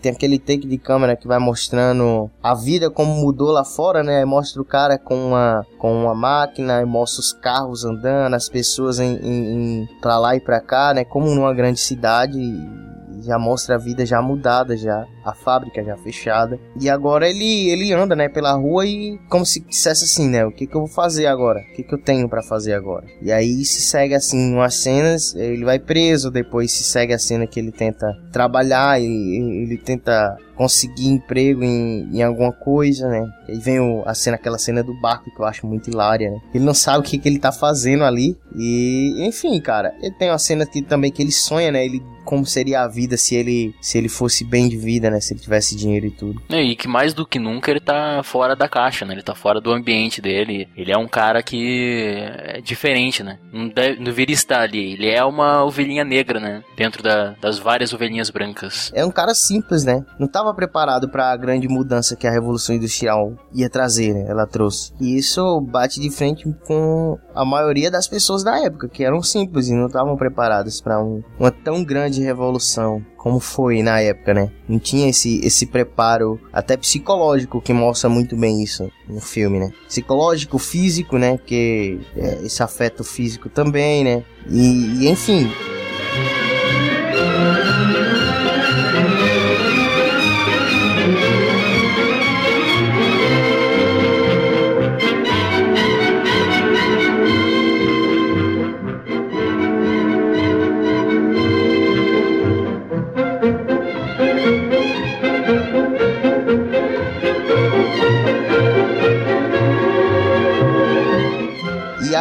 tem aquele take de câmera que vai mostrando a vida como mudou lá fora, né? Aí mostra o cara com uma, com uma máquina, mostra os carros andando, as pessoas em, em, em pra lá e pra cá, né? Como numa grande cidade já mostra a vida já mudada já, a fábrica já fechada. E agora ele ele anda, né, pela rua e como se dissesse assim, né, o que que eu vou fazer agora? O que que eu tenho para fazer agora? E aí se segue assim umas cenas, ele vai preso, depois se segue a cena que ele tenta trabalhar e ele tenta conseguir emprego em, em alguma coisa, né? E vem o, a cena, aquela cena do barco que eu acho muito hilária, né? Ele não sabe o que, que ele tá fazendo ali. E, enfim, cara, ele tem uma cena que, também que ele sonha, né? Ele como seria a vida se ele se ele fosse bem de vida, né? Se ele tivesse dinheiro e tudo. É, e que mais do que nunca ele tá fora da caixa, né? Ele tá fora do ambiente dele. Ele é um cara que é diferente, né? Não, deve, não deveria estar ali. Ele é uma ovelhinha negra, né? Dentro da, das várias ovelhinhas brancas. É um cara simples, né? Não tava preparado para a grande mudança que a Revolução Industrial ia trazer, né? Ela trouxe. E isso bate de frente com a maioria das pessoas da época, que eram simples e não estavam preparadas para um, uma tão grande revolução como foi na época, né? Não tinha esse, esse preparo até psicológico que mostra muito bem isso no filme, né? Psicológico, físico, né? Que é, esse afeto físico também, né? E, e enfim.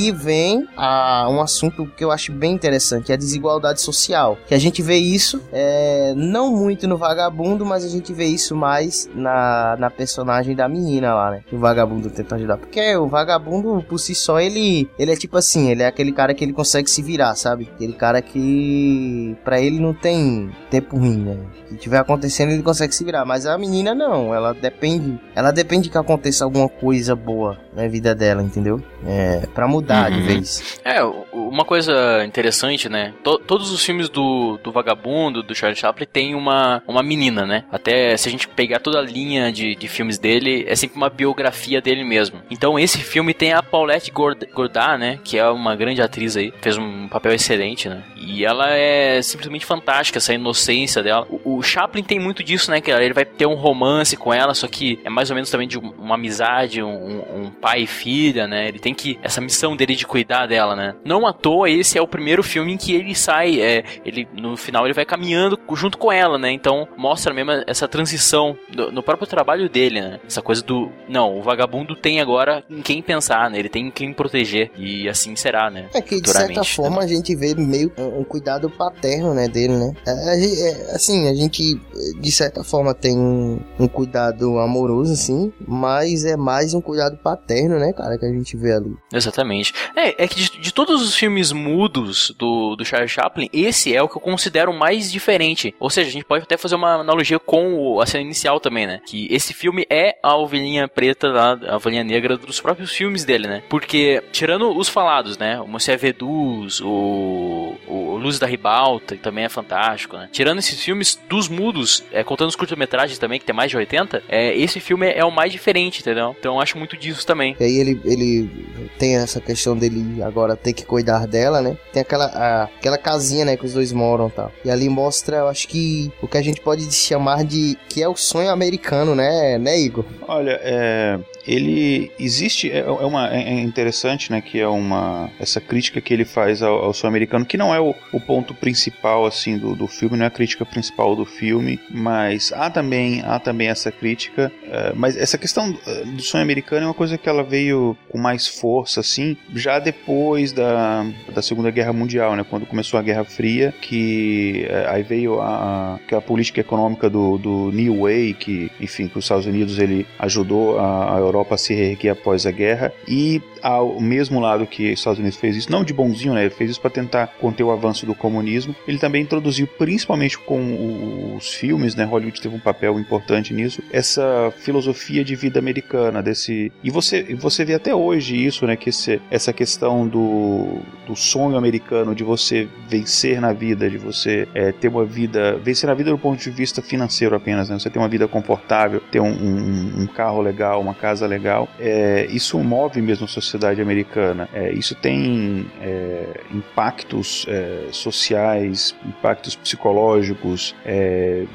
aí vem a, um assunto que eu acho bem interessante, é a desigualdade social. Que a gente vê isso é, não muito no vagabundo, mas a gente vê isso mais na, na personagem da menina lá, né? O vagabundo tenta ajudar. Porque o vagabundo, por si só, ele, ele é tipo assim, ele é aquele cara que ele consegue se virar, sabe? Aquele cara que para ele não tem tempo ruim, né? O que tiver acontecendo, ele consegue se virar. Mas a menina não, ela depende. Ela depende que aconteça alguma coisa boa na vida dela, entendeu? É, pra mudar uhum. de vez. É, uma coisa interessante, né? T todos os filmes do, do Vagabundo, do Charlie Chaplin, tem uma, uma menina, né? Até se a gente pegar toda a linha de, de filmes dele, é sempre uma biografia dele mesmo. Então esse filme tem a Paulette Goddard, né? Que é uma grande atriz aí, fez um papel excelente, né? E ela é simplesmente fantástica, essa inocência dela. O, o Chaplin tem muito disso, né? Que ele vai ter um romance com ela, só que é mais ou menos também de uma amizade, um, um pai e filha, né? Ele tem que. Essa missão dele de cuidar dela, né? Não à toa, esse é o primeiro filme em que ele sai. É, ele, no final ele vai caminhando junto com ela, né? Então mostra mesmo essa transição do, no próprio trabalho dele, né? Essa coisa do. Não, o vagabundo tem agora em quem pensar, né? Ele tem em quem proteger. E assim será, né? É que de certa forma né? a gente vê meio um cuidado paterno, né? Dele, né? É, é, assim, a gente de certa forma tem um, cuidado amoroso, assim, mas é mais um cuidado paterno, né, cara, que a gente vê ali. Exatamente. É, é que de, de, todos os filmes mudos do, do Charles Chaplin, esse é o que eu considero mais diferente. Ou seja, a gente pode até fazer uma analogia com a cena inicial também, né? Que esse filme é a ovelhinha preta, a ovelhinha negra dos próprios filmes dele, né? Porque, tirando os falados, né? O Monsieur Veduz, o, o Luz da Ribalta, que também é fantástico, né? Tirando esses filmes, dos mudos, é, contando os curta-metragens também, que tem mais de 80, é, esse filme é o mais diferente, entendeu? Então eu acho muito disso também. E aí ele, ele tem essa questão dele agora ter que cuidar dela, né? Tem aquela, a, aquela casinha, né, que os dois moram e tal. E ali mostra, eu acho que o que a gente pode chamar de que é o sonho americano, né, né, Igor? Olha, é, ele existe é, é uma é interessante né que é uma essa crítica que ele faz ao, ao sul-americano que não é o, o, ponto principal assim do, do filme não é a crítica principal do filme mas há também há também essa crítica é, mas essa questão é, do sonho americano é uma coisa que ela veio com mais força assim já depois da, da segunda guerra mundial né quando começou a guerra fria que é, aí veio a, a política econômica do, do New Way que enfim que os Estados Unidos ele ajudou a, a Europa a se reerguer após a guerra e ao mesmo lado que os Estados Unidos fez isso, não de bonzinho, né? Ele fez isso para tentar conter o avanço do comunismo. Ele também introduziu, principalmente com os filmes, né? Hollywood teve um papel importante nisso. Essa filosofia de vida americana, desse e você você vê até hoje isso, né? Que esse, essa questão do, do sonho americano de você vencer na vida, de você é, ter uma vida vencer na vida do ponto de vista financeiro apenas, né? Você ter uma vida confortável, ter um, um, um carro legal, uma casa legal. É, isso move mesmo a sociedade americana. É, isso tem é, impactos é, sociais, impactos psicológicos é,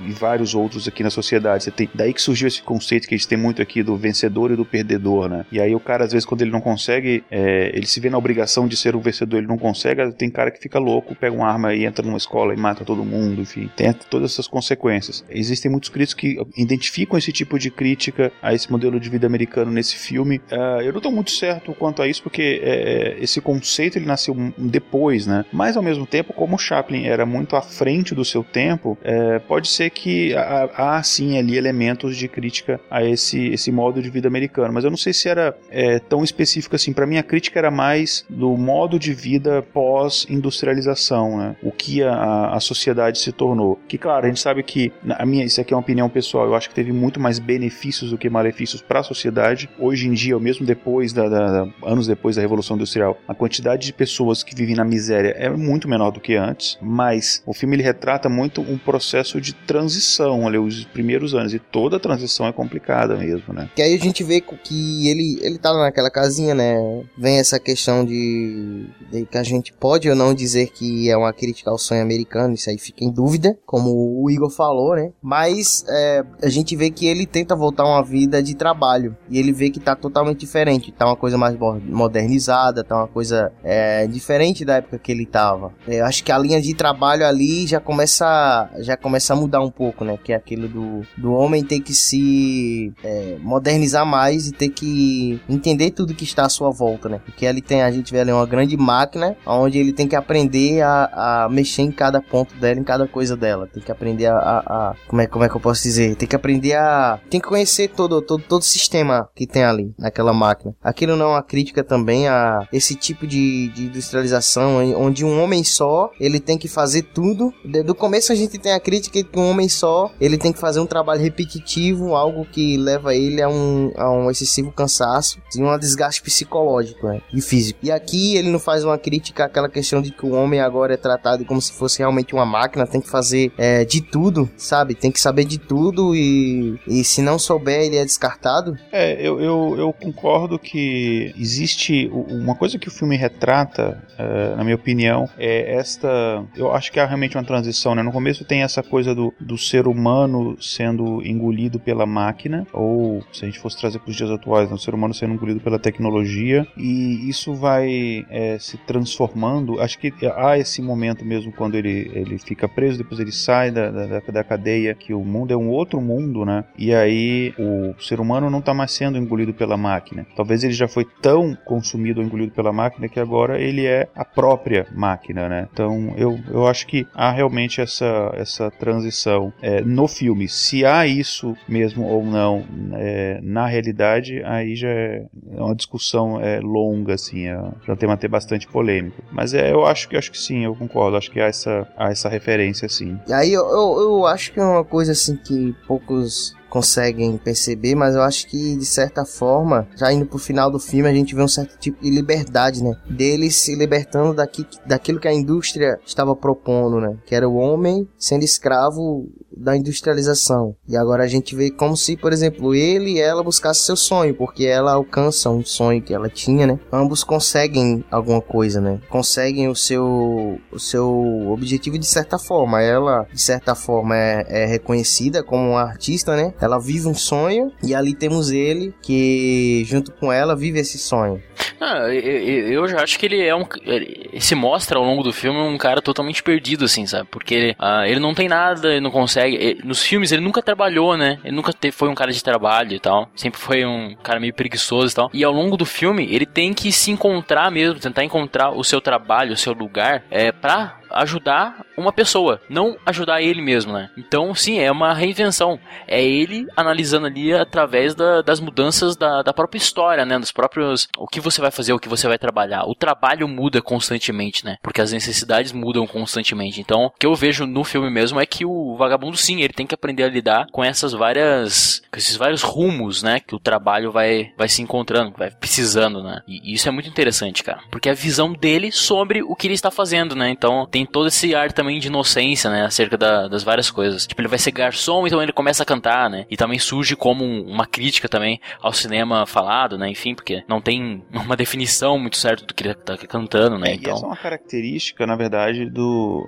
e vários outros aqui na sociedade. Você tem, daí que surgiu esse conceito que a gente tem muito aqui do vencedor e do perdedor, né? E aí o cara, às vezes, quando ele não consegue, é, ele se vê na obrigação de ser o vencedor, ele não consegue, tem cara que fica louco, pega uma arma e entra numa escola e mata todo mundo, enfim. Tem todas essas consequências. Existem muitos críticos que identificam esse tipo de crítica a esse modelo de vida americano nesse filme. Uh, eu não estou muito certo quanto a isso, porque é, esse conceito ele nasceu depois, né? Mas ao mesmo tempo, como o Chaplin era muito à frente do seu tempo, é, pode ser que há, há, sim ali elementos de crítica a esse, esse modo de vida americano. Mas eu não sei se era é, tão específico assim. Para mim, a crítica era mais do modo de vida pós-industrialização, né? O que a, a sociedade se tornou. Que, claro, a gente sabe que, a minha, isso aqui é uma opinião pessoal, eu acho que teve muito mais benefícios do que malefícios para a sociedade. Hoje em dia, ou mesmo depois da, da, da, anos depois da Revolução Industrial, a quantidade de pessoas que vivem na miséria é muito menor do que antes, mas o filme ele retrata muito um processo de transição, ali, os primeiros anos, e toda a transição é complicada mesmo, né? Que aí a gente vê que ele, ele tá naquela casinha, né? Vem essa questão de, de que a gente pode ou não dizer que é uma crítica ao sonho americano, isso aí fica em dúvida, como o Igor falou, né? Mas é, a gente vê que ele tenta voltar a uma vida de trabalho, e ele vê que tá totalmente diferente, tá uma coisa mais modernizada, tá uma coisa é, diferente da época que ele tava. É, eu acho que a linha de trabalho ali já começa, já começa a mudar um pouco, né? Que é aquilo do, do homem ter que se é, modernizar mais e ter que entender tudo que está à sua volta, né? Porque ali tem, a gente vê ali uma grande máquina, onde ele tem que aprender a, a mexer em cada ponto dela, em cada coisa dela. Tem que aprender a, a, a, como, é, como é que eu posso dizer? Tem que aprender a... Tem que conhecer todo, todo, todo o sistema que tem ali, naquela máquina. Aquilo não é uma crítica também a esse tipo de, de industrialização, onde um homem só, ele tem que fazer tudo. Do começo a gente tem a crítica que um homem só, ele tem que fazer um trabalho repetitivo, algo que leva ele a um, a um excessivo cansaço e um desgaste psicológico né, e físico. E aqui ele não faz uma crítica àquela questão de que o homem agora é tratado como se fosse realmente uma máquina, tem que fazer é, de tudo, sabe? Tem que saber de tudo e, e se não souber, ele é descartado. É, eu, eu, eu concordo que existe uma coisa que o filme retrata, uh, na minha opinião, é esta. Eu acho que há realmente uma transição, né? No começo tem essa coisa do, do ser humano sendo engolido pela máquina, ou se a gente fosse trazer para os dias atuais, né? o ser humano sendo engolido pela tecnologia, e isso vai é, se transformando. Acho que há esse momento mesmo quando ele, ele fica preso, depois ele sai da, da, da cadeia, que o mundo é um outro mundo, né? E aí o ser humano não está mais sendo engolido pela máquina. Talvez ele já foi tão consumido ou engolido pela máquina que agora ele é a própria máquina, né? Então eu, eu acho que há realmente essa, essa transição é, no filme. Se há isso mesmo ou não é, na realidade, aí já é uma discussão é, longa, assim, é, já um tema até bastante polêmico. Mas é, eu acho que acho que sim, eu concordo. Acho que há essa, há essa referência, sim. E aí eu, eu, eu acho que é uma coisa assim que poucos conseguem perceber, mas eu acho que de certa forma, já indo pro final do filme, a gente vê um certo tipo de liberdade, né? Deles se libertando daqui, daquilo que a indústria estava propondo, né? Que era o homem sendo escravo da industrialização. E agora a gente vê como se, por exemplo, ele e ela buscassem seu sonho, porque ela alcança um sonho que ela tinha, né? Ambos conseguem alguma coisa, né? Conseguem o seu, o seu objetivo de certa forma. Ela, de certa forma, é, é reconhecida como uma artista, né? Ela vive um sonho e ali temos ele que, junto com ela, vive esse sonho. Ah, eu, já acho que ele é um. Ele se mostra ao longo do filme um cara totalmente perdido, assim, sabe? Porque ele, ah, ele não tem nada, ele não consegue. Ele, nos filmes ele nunca trabalhou, né? Ele nunca foi um cara de trabalho e tal. Sempre foi um cara meio preguiçoso e tal. E ao longo do filme ele tem que se encontrar mesmo, tentar encontrar o seu trabalho, o seu lugar, é, pra ajudar uma pessoa, não ajudar ele mesmo, né? Então, sim, é uma reinvenção. É ele analisando ali através da, das mudanças da, da própria história, né? Dos próprios. O que você vai fazer, o que você vai trabalhar. O trabalho muda constantemente, né? Porque as necessidades mudam constantemente. Então, o que eu vejo no filme mesmo é que o vagabundo, sim, ele tem que aprender a lidar com essas várias. com esses vários rumos, né? Que o trabalho vai, vai se encontrando, vai precisando, né? E isso é muito interessante, cara. Porque a visão dele sobre o que ele está fazendo, né? Então, tem todo esse ar também de inocência, né? Acerca da, das várias coisas. Tipo, ele vai ser garçom, então ele começa a cantar, né? E também surge como uma crítica também ao cinema falado, né? Enfim, porque não tem uma definição muito certa do que ele tá cantando, né? É, então... E essa é uma característica, na verdade, do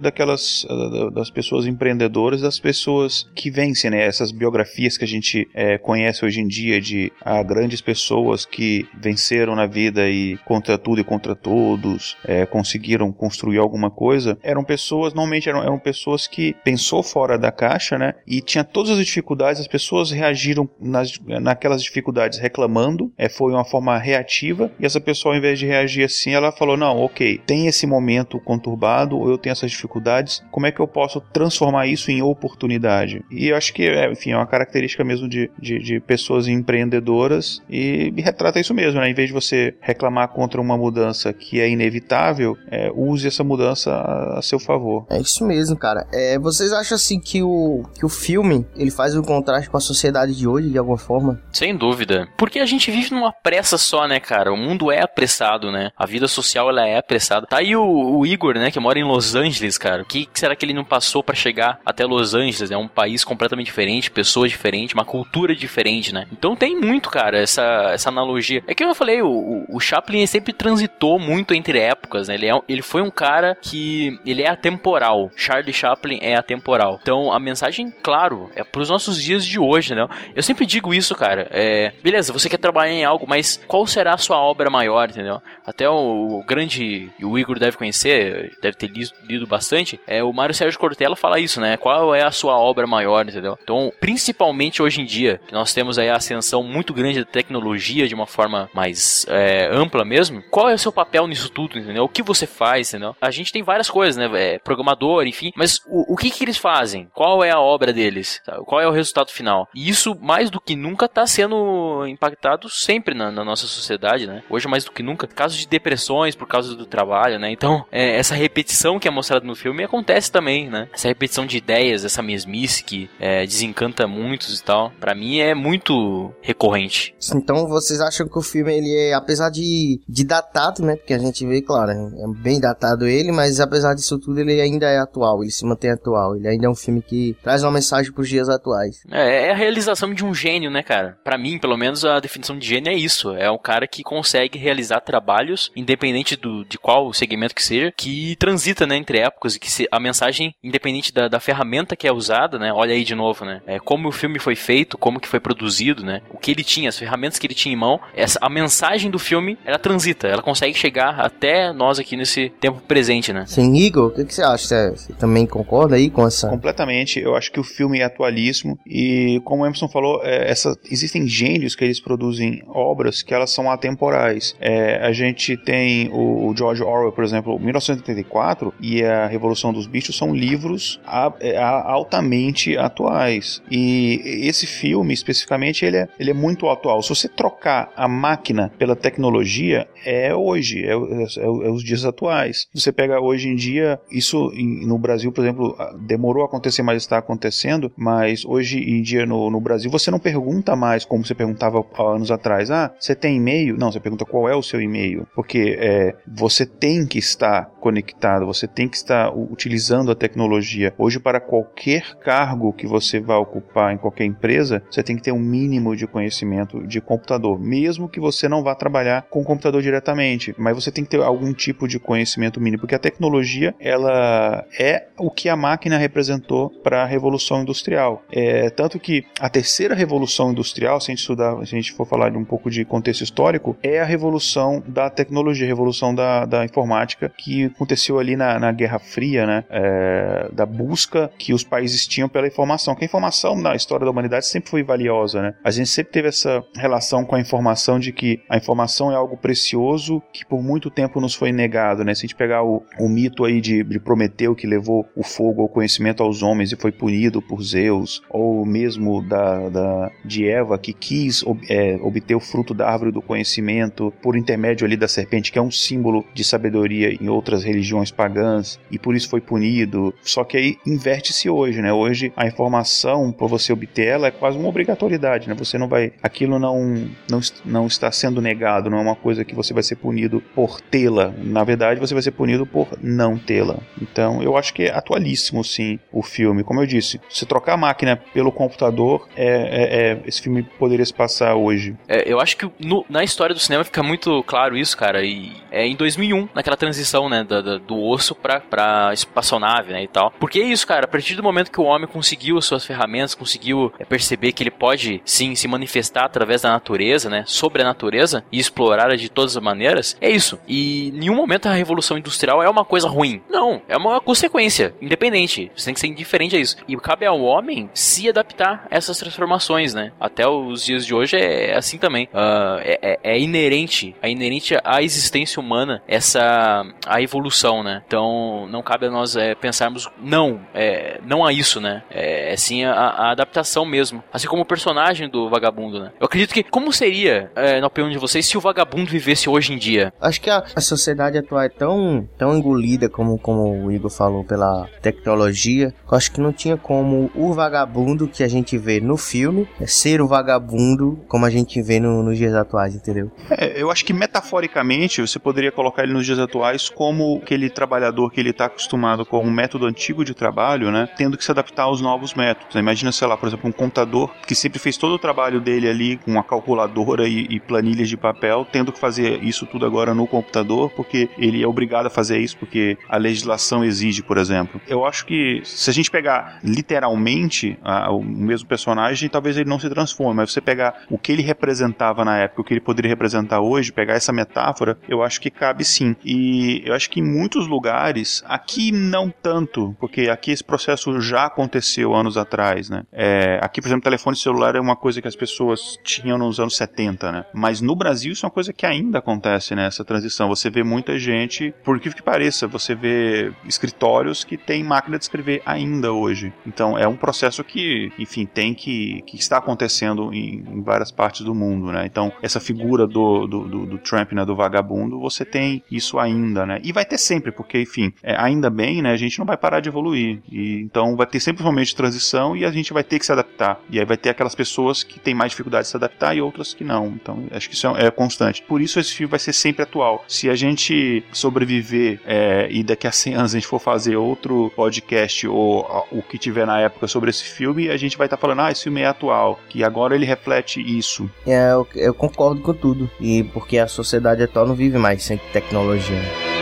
daquelas das pessoas empreendedoras, das pessoas que vencem, né? Essas biografias que a gente é, conhece hoje em dia de ah, grandes pessoas que venceram na vida e contra tudo e contra todos, é, conseguiram construir alguma coisa, eram pessoas, normalmente eram, eram pessoas que pensou fora da caixa, né? E tinha todas as dificuldades, as pessoas reagiram nas, naquelas dificuldades reclamando, é, foi uma forma reativa, e essa pessoa, ao invés de reagir assim, ela falou: não, ok, tem esse momento conturbado, ou eu tenho essas dificuldades, como é que eu posso transformar isso em oportunidade? E eu acho que, é, enfim, é uma característica mesmo de, de, de pessoas empreendedoras e, e, retrata isso mesmo, né? Em vez de você reclamar contra uma mudança que é inevitável, é, use essa mudança a, a, seu favor. É isso mesmo, cara. É, vocês acham assim que o, que o filme ele faz um contraste com a sociedade de hoje, de alguma forma? Sem dúvida. Porque a gente vive numa pressa só, né, cara? O mundo é apressado, né? A vida social ela é apressada. Tá aí o, o Igor, né, que mora em Los Angeles, cara. O que será que ele não passou para chegar até Los Angeles? É um país completamente diferente, pessoas diferentes, uma cultura diferente, né? Então tem muito, cara, essa, essa analogia. É que eu falei, o, o Chaplin sempre transitou muito entre épocas, né? Ele, é, ele foi um cara que ele é atemporal. Charlie Chaplin é atemporal. Então a mensagem, claro, é pros nossos dias de hoje, né? Eu sempre digo isso, cara. É, beleza, você quer trabalhar em algo, mas qual será a sua obra maior, entendeu? Até o, o grande, o Igor deve conhecer, deve ter lido, lido bastante, é o Mário Sérgio Cortella fala isso, né? Qual é a sua obra maior, entendeu? Então, principalmente hoje em dia, que nós temos aí a ascensão muito grande da tecnologia de uma forma mais é, ampla mesmo, qual é o seu papel nisso tudo, entendeu? O que você faz, entendeu? A gente tem várias coisas, né? É, programador, enfim, mas o, o que que eles fazem? Qual é a obra deles? Qual é o resultado final? E isso, mais do que nunca, está sendo impactado sempre na, na, nossa sociedade, né? Hoje, mais do que nunca, casos de depressões por causa do trabalho, né? Então, é, essa repetição que é mostrada no filme acontece também, né? Essa repetição de ideias, essa mesmice que é, desencanta muitos e tal, para mim é muito recorrente. Então, vocês acham que o filme, ele é, apesar de, de datado, né? Porque a gente vê, claro, é bem datado ele, mas apesar disso tudo, ele ainda é atual, ele se mantém atual. Ele ainda é um filme que traz uma mensagem pros dias atuais. É, é a realização de um gênio, né, cara? Para mim, pelo menos, a definição de gênio é isso. É um cara que consegue realizar trabalhos, independente do, de qual segmento que seja, que transita, né, entre épocas e que se, a mensagem, independente da, da ferramenta que é usada, né? Olha aí de novo, né? É, como o filme foi feito, como que foi produzido, né? O que ele tinha, as ferramentas que ele tinha em mão, essa, a mensagem do filme, ela transita, ela consegue chegar até nós aqui nesse tempo presente, né? Sim, Igor, o que, que você acha? Você, você também concorda aí com essa? Completamente. Eu acho que o filme é atualíssimo e, como o Emerson falou, é, essa, existem gênios que eles produzem obras que elas são atemporais. É, a gente tem o, o, George Orwell, por exemplo, 1984 e a Revolução dos Bichos são livros a, é, a, altamente atuais. E esse filme, especificamente, ele é, ele é muito atual. Se você trocar a máquina pela tecnologia, é hoje, é, é, é os dias atuais. Você pega hoje em dia, isso no Brasil, por exemplo, demorou a acontecer, mas está acontecendo, mas hoje em dia no, no Brasil você não pergunta mais como você perguntava há anos atrás, ah, você tem e-mail? Não, você pergunta qual é o seu e-mail, porque é, você tem que estar conectado, você tem que estar utilizando a tecnologia. Hoje, para qualquer cargo que você vá ocupar em qualquer empresa, você tem que ter um mínimo de conhecimento de computador, mesmo que você não vá trabalhar com computador diretamente, mas você tem que ter algum tipo de conhecimento mínimo, porque a tecnologia ela é o que a máquina representou para a revolução industrial. É tanto que a terceira revolução industrial, se a gente estudar, se a gente for falar de um pouco de contexto histórico, é a revolução da tecnologia, a revolução da, da informática que aconteceu ali na, na Guerra Fria, né? É, da busca que os países tinham pela informação. Que a informação na história da humanidade sempre foi valiosa, né? A gente sempre teve essa relação com a informação de que a informação é algo precioso que por muito tempo nos foi negado, né? Se a gente pegar o, o mito aí de, de Prometeu que levou o fogo ao conhecimento aos homens e foi punido por Zeus, ou mesmo da, da de Eva que quis ob, é, obter o fruto da árvore do conhecimento por intermédio ali da serpente, que é um símbolo de sabedoria em outras religiões pagãs e por isso foi punido. Só que aí inverte-se hoje, né? Hoje a informação para você obter ela é quase uma obrigatoriedade, né? Você não vai, aquilo não não, não está sendo negado, não é uma coisa que você vai ser punido por tê-la. Na verdade, você vai ser punido por não tê-la. Então, eu acho que é atualíssimo sim o filme. Como eu disse, se trocar a máquina pelo computador, é, é, é esse filme poderia se passar hoje. É, eu acho que no, na história do cinema fica muito claro isso, cara. E é em 2001, naquela transição, né, do osso pra, pra espaçonave, né, e tal. Porque é isso, cara. A partir do momento que o homem conseguiu as suas ferramentas, conseguiu é, perceber que ele pode, sim, se manifestar através da natureza, né, sobre a natureza e explorar de todas as maneiras, é isso. E em nenhum momento a revolução industrial é uma coisa ruim. Não, é uma consequência, independente. Você tem que ser indiferente a isso. E cabe ao homem se adaptar a essas transformações, né? Até os dias de hoje é assim também. Uh, é, é, é, inerente, é inerente à existência humana essa a evolução, né? Então não cabe a nós é, pensarmos não, é, não a isso, né? É, é sim a, a, adaptação mesmo. Assim como o personagem do vagabundo, né? Eu acredito que como seria, é, na opinião de vocês, se o vagabundo vivesse hoje em dia? Acho que a, a sociedade atual é tão, tão engolida, como, como o Igor falou, pela tecnologia, eu acho que não tinha como o vagabundo que a gente vê no filme é ser o vagabundo como a gente vê no, nos dias atuais, entendeu? É, eu acho que metaforicamente você poderia colocar ele nos dias atuais como aquele trabalhador que ele está acostumado com um método antigo de trabalho, né, tendo que se adaptar aos novos métodos. Imagina, sei lá, por exemplo, um contador que sempre fez todo o trabalho dele ali com a calculadora e, e planilhas de papel, tendo que fazer isso tudo agora no computador, porque ele é obrigado a fazer isso porque a legislação exige, por exemplo. Eu acho que se a gente pegar literalmente a, o mesmo personagem, talvez ele não se transforme, mas você pegar o que ele representava na época, o que ele poderia representar hoje, pegar essa metáfora, eu acho que cabe sim. E eu acho que em muitos lugares, aqui não tanto, porque aqui esse processo já aconteceu anos atrás, né? É, aqui, por exemplo, telefone celular é uma coisa que as pessoas tinham nos anos 70, né? Mas no Brasil isso é uma coisa que ainda acontece, né? Essa transição. Você vê muita gente, por que que pareça, você vê escritórios que tem máquina de escrever ainda hoje. Então é um processo que, enfim, tem que, que está acontecendo em, em várias partes do mundo, né? Então essa figura do, do, do, do Trump, né, do vagabundo, você tem isso ainda, né? E vai ter sempre, porque, enfim, é, ainda bem, né? A gente não vai parar de evoluir. E, então vai ter sempre um momento de transição e a gente vai ter que se adaptar. E aí vai ter aquelas pessoas que têm mais dificuldade de se adaptar e outras que não. Então acho que isso é, é constante. Por isso esse filme vai ser sempre atual. Se a gente sobreviver é, e daqui a 100 anos a gente for fazer outro podcast ou o que tiver na época sobre esse filme, a gente vai estar tá falando, ah, esse filme é atual, que agora ele reflete isso. É, eu, eu concordo com tudo. E porque a sociedade atual não vive mais sem tecnologia.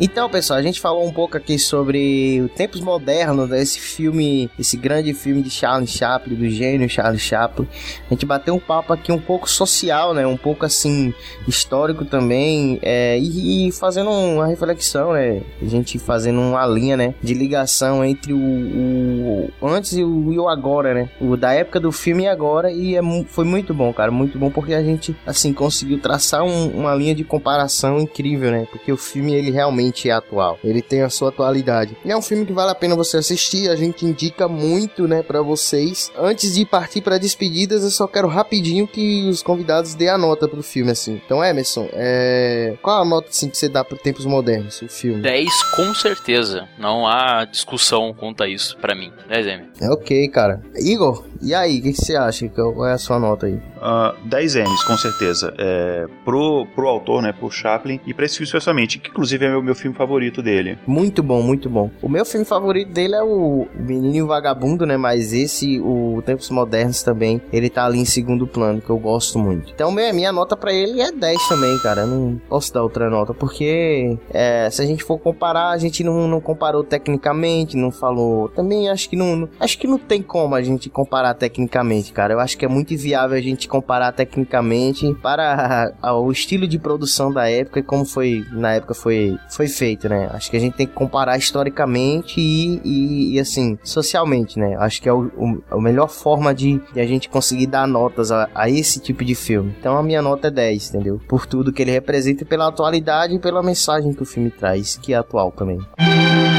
Então, pessoal, a gente falou um pouco aqui sobre os tempos modernos desse filme, esse grande filme de Charles Chaplin, do gênio Charles Chaplin. A gente bateu um papo aqui um pouco social, né? Um pouco assim histórico também, é, e, e, fazendo uma reflexão, né? A gente fazendo uma linha, né? De ligação entre o, o o antes e o, e o agora, né? O da época do filme e agora. E é, foi muito bom, cara. Muito bom porque a gente, assim, conseguiu traçar um, uma linha de comparação incrível, né? Porque o filme, ele realmente é atual. Ele tem a sua atualidade. E é um filme que vale a pena você assistir. A gente indica muito, né, para vocês. Antes de partir para despedidas, eu só quero rapidinho que os convidados dê a nota pro filme, assim. Então, Emerson, é... qual a nota, assim, que você dá pro Tempos Modernos, o filme? 10 com certeza. Não há discussão quanto a isso para mim. 10 M. É ok, cara. Igor, e aí, o que, que, você acha? Qual é a sua nota aí? Uh, 10 M's, com certeza. É, pro, pro autor, né, pro Chaplin, e pra esse filme especialmente, que inclusive é o meu, meu filme favorito dele. Muito bom, muito bom. O meu filme favorito dele é o Menino Vagabundo, né, mas esse, o Tempos Modernos também, ele tá ali em segundo plano, que eu gosto muito. Então, minha, minha nota para ele é 10 também, cara. Eu não posso dar outra nota, porque é, se a gente for comparar, a gente não, não comparou tecnicamente, não falou. Também acho que não, acho que não tem como a gente comparar comparar tecnicamente, cara. Eu acho que é muito inviável a gente comparar tecnicamente para o estilo de produção da época e como foi na época foi, foi feito, né? Acho que a gente tem que comparar historicamente e, e, e assim, socialmente, né? Acho que é o, o, a melhor forma de, de, a gente conseguir dar notas a, a, esse tipo de filme. Então a minha nota é 10, entendeu? Por tudo que ele representa, pela atualidade e pela mensagem que o filme traz, que é atual também. Música